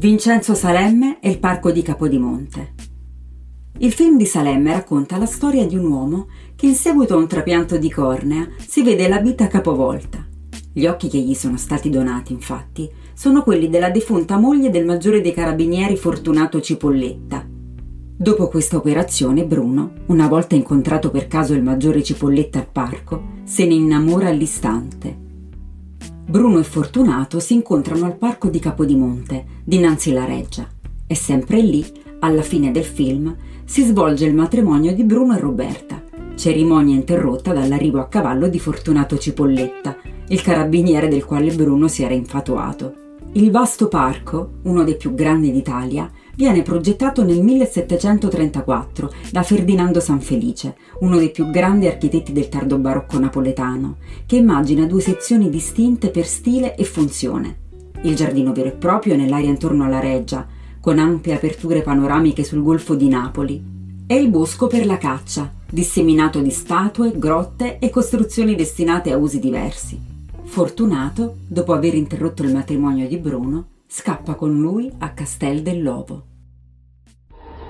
Vincenzo Salemme e il parco di Capodimonte. Il film di Salemme racconta la storia di un uomo che in seguito a un trapianto di cornea si vede la vita capovolta. Gli occhi che gli sono stati donati, infatti, sono quelli della defunta moglie del maggiore dei carabinieri Fortunato Cipolletta. Dopo questa operazione, Bruno, una volta incontrato per caso il maggiore Cipolletta al parco, se ne innamora all'istante Bruno e Fortunato si incontrano al parco di Capodimonte, dinanzi la reggia. E sempre lì, alla fine del film, si svolge il matrimonio di Bruno e Roberta, cerimonia interrotta dall'arrivo a cavallo di Fortunato Cipolletta, il carabiniere del quale Bruno si era infatuato. Il vasto parco, uno dei più grandi d'Italia, viene progettato nel 1734 da Ferdinando Sanfelice, uno dei più grandi architetti del tardo barocco napoletano, che immagina due sezioni distinte per stile e funzione. Il giardino vero e proprio nell'area intorno alla reggia, con ampie aperture panoramiche sul golfo di Napoli, e il bosco per la caccia, disseminato di statue, grotte e costruzioni destinate a usi diversi. Fortunato, dopo aver interrotto il matrimonio di Bruno, scappa con lui a Castel del Lobo.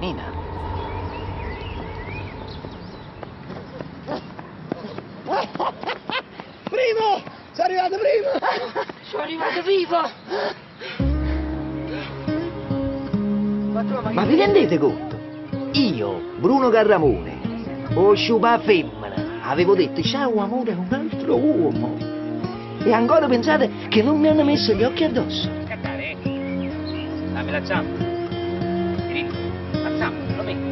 Nina. Primo! Sono arrivato primo! Sono arrivato vivo! Ma vi rendete conto? Io, Bruno Garramone, o sciupa femmina, avevo detto ciao amore a un altro uomo. E ancora pensate che non mi hanno messo gli occhi addosso. Cattare, eh? Dammi la zampa. Diritto. La zampa, lo metti.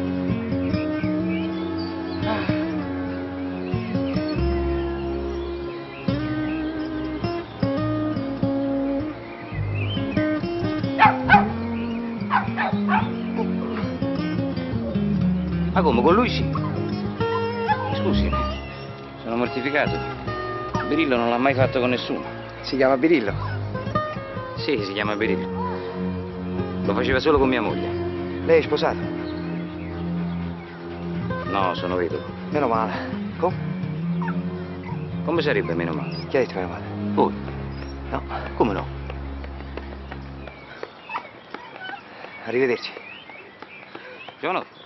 Ma come, con lui sì? Scusi, sono mortificato. Birillo non l'ha mai fatto con nessuno. Si chiama Birillo. Sì, si chiama Birillo. Lo faceva solo con mia moglie. Lei è sposato? No, sono vedovo. Meno male. Come? Come sarebbe meno male? Chi ha detto meno male? Voi? No. Come no? Arrivederci. Giovanotto.